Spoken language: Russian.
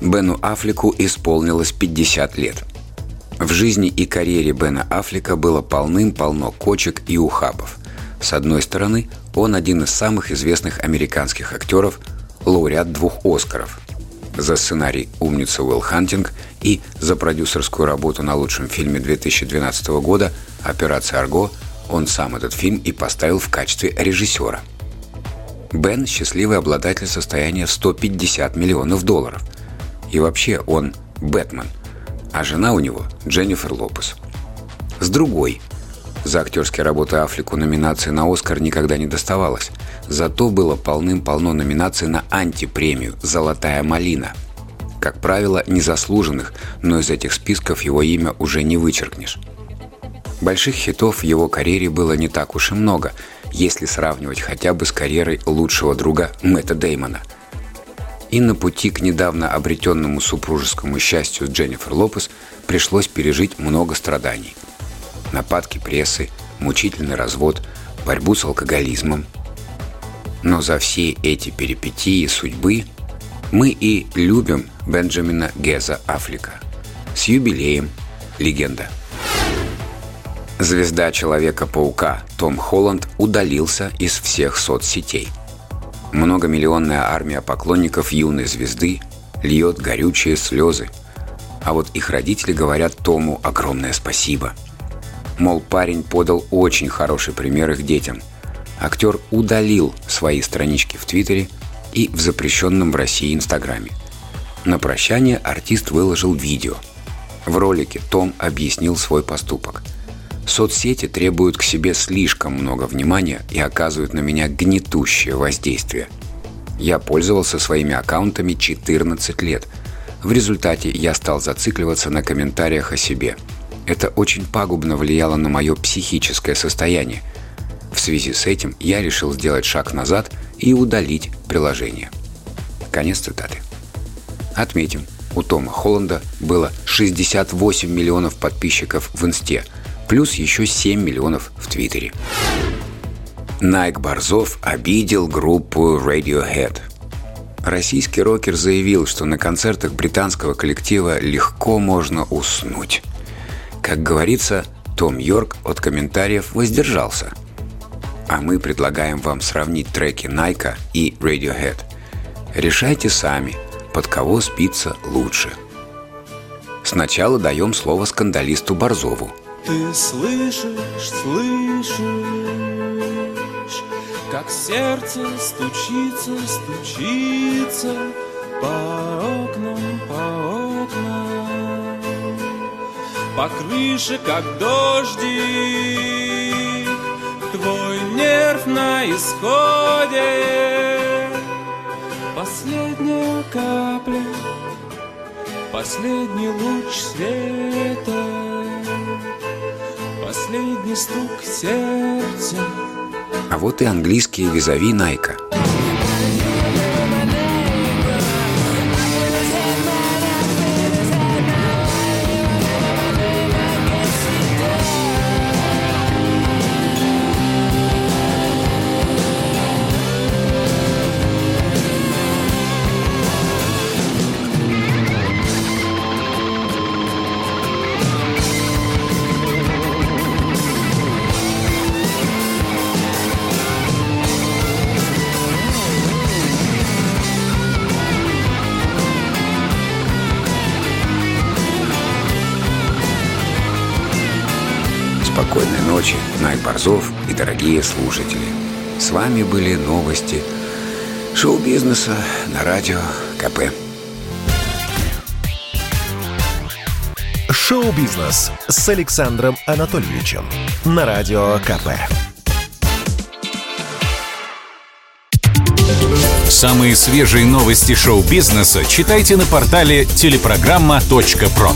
Бену Аффлеку исполнилось 50 лет. В жизни и карьере Бена Аффлека было полным-полно кочек и ухабов. С одной стороны, он один из самых известных американских актеров, лауреат двух «Оскаров» за сценарий «Умница Уилл Хантинг» и за продюсерскую работу на лучшем фильме 2012 года «Операция Арго» он сам этот фильм и поставил в качестве режиссера. Бен – счастливый обладатель состояния в 150 миллионов долларов. И вообще он Бэтмен, а жена у него – Дженнифер Лопес. С другой – за актерские работы Африку номинации на «Оскар» никогда не доставалось. Зато было полным-полно номинаций на антипремию «Золотая малина». Как правило, незаслуженных, но из этих списков его имя уже не вычеркнешь. Больших хитов в его карьере было не так уж и много, если сравнивать хотя бы с карьерой лучшего друга Мэтта Деймона. И на пути к недавно обретенному супружескому счастью с Дженнифер Лопес пришлось пережить много страданий – нападки прессы, мучительный развод, борьбу с алкоголизмом. Но за все эти перипетии судьбы мы и любим Бенджамина Геза Афлика. С юбилеем легенда. Звезда Человека-паука Том Холланд удалился из всех соцсетей. Многомиллионная армия поклонников юной звезды льет горючие слезы. А вот их родители говорят Тому огромное спасибо – Мол, парень подал очень хороший пример их детям. Актер удалил свои странички в Твиттере и в запрещенном в России Инстаграме. На прощание артист выложил видео. В ролике Том объяснил свой поступок. Соцсети требуют к себе слишком много внимания и оказывают на меня гнетущее воздействие. Я пользовался своими аккаунтами 14 лет. В результате я стал зацикливаться на комментариях о себе – это очень пагубно влияло на мое психическое состояние. В связи с этим я решил сделать шаг назад и удалить приложение. Конец цитаты. Отметим, у Тома Холланда было 68 миллионов подписчиков в Инсте, плюс еще 7 миллионов в Твиттере. Найк Борзов обидел группу Radiohead. Российский рокер заявил, что на концертах британского коллектива легко можно уснуть. Как говорится, Том Йорк от комментариев воздержался. А мы предлагаем вам сравнить треки Найка и Radiohead. Решайте сами, под кого спится лучше. Сначала даем слово скандалисту Борзову. Ты слышишь, слышишь, как сердце стучится, стучится по окнам, по окнам по крыше, как дождик. Твой нерв на исходе. Последняя капля, последний луч света, последний стук сердца. А вот и английские визави Найка – Спокойной ночи, Найк Борзов и дорогие слушатели. С вами были новости шоу-бизнеса на радио КП. Шоу-бизнес с Александром Анатольевичем на радио КП. Самые свежие новости шоу-бизнеса читайте на портале телепрограмма.про.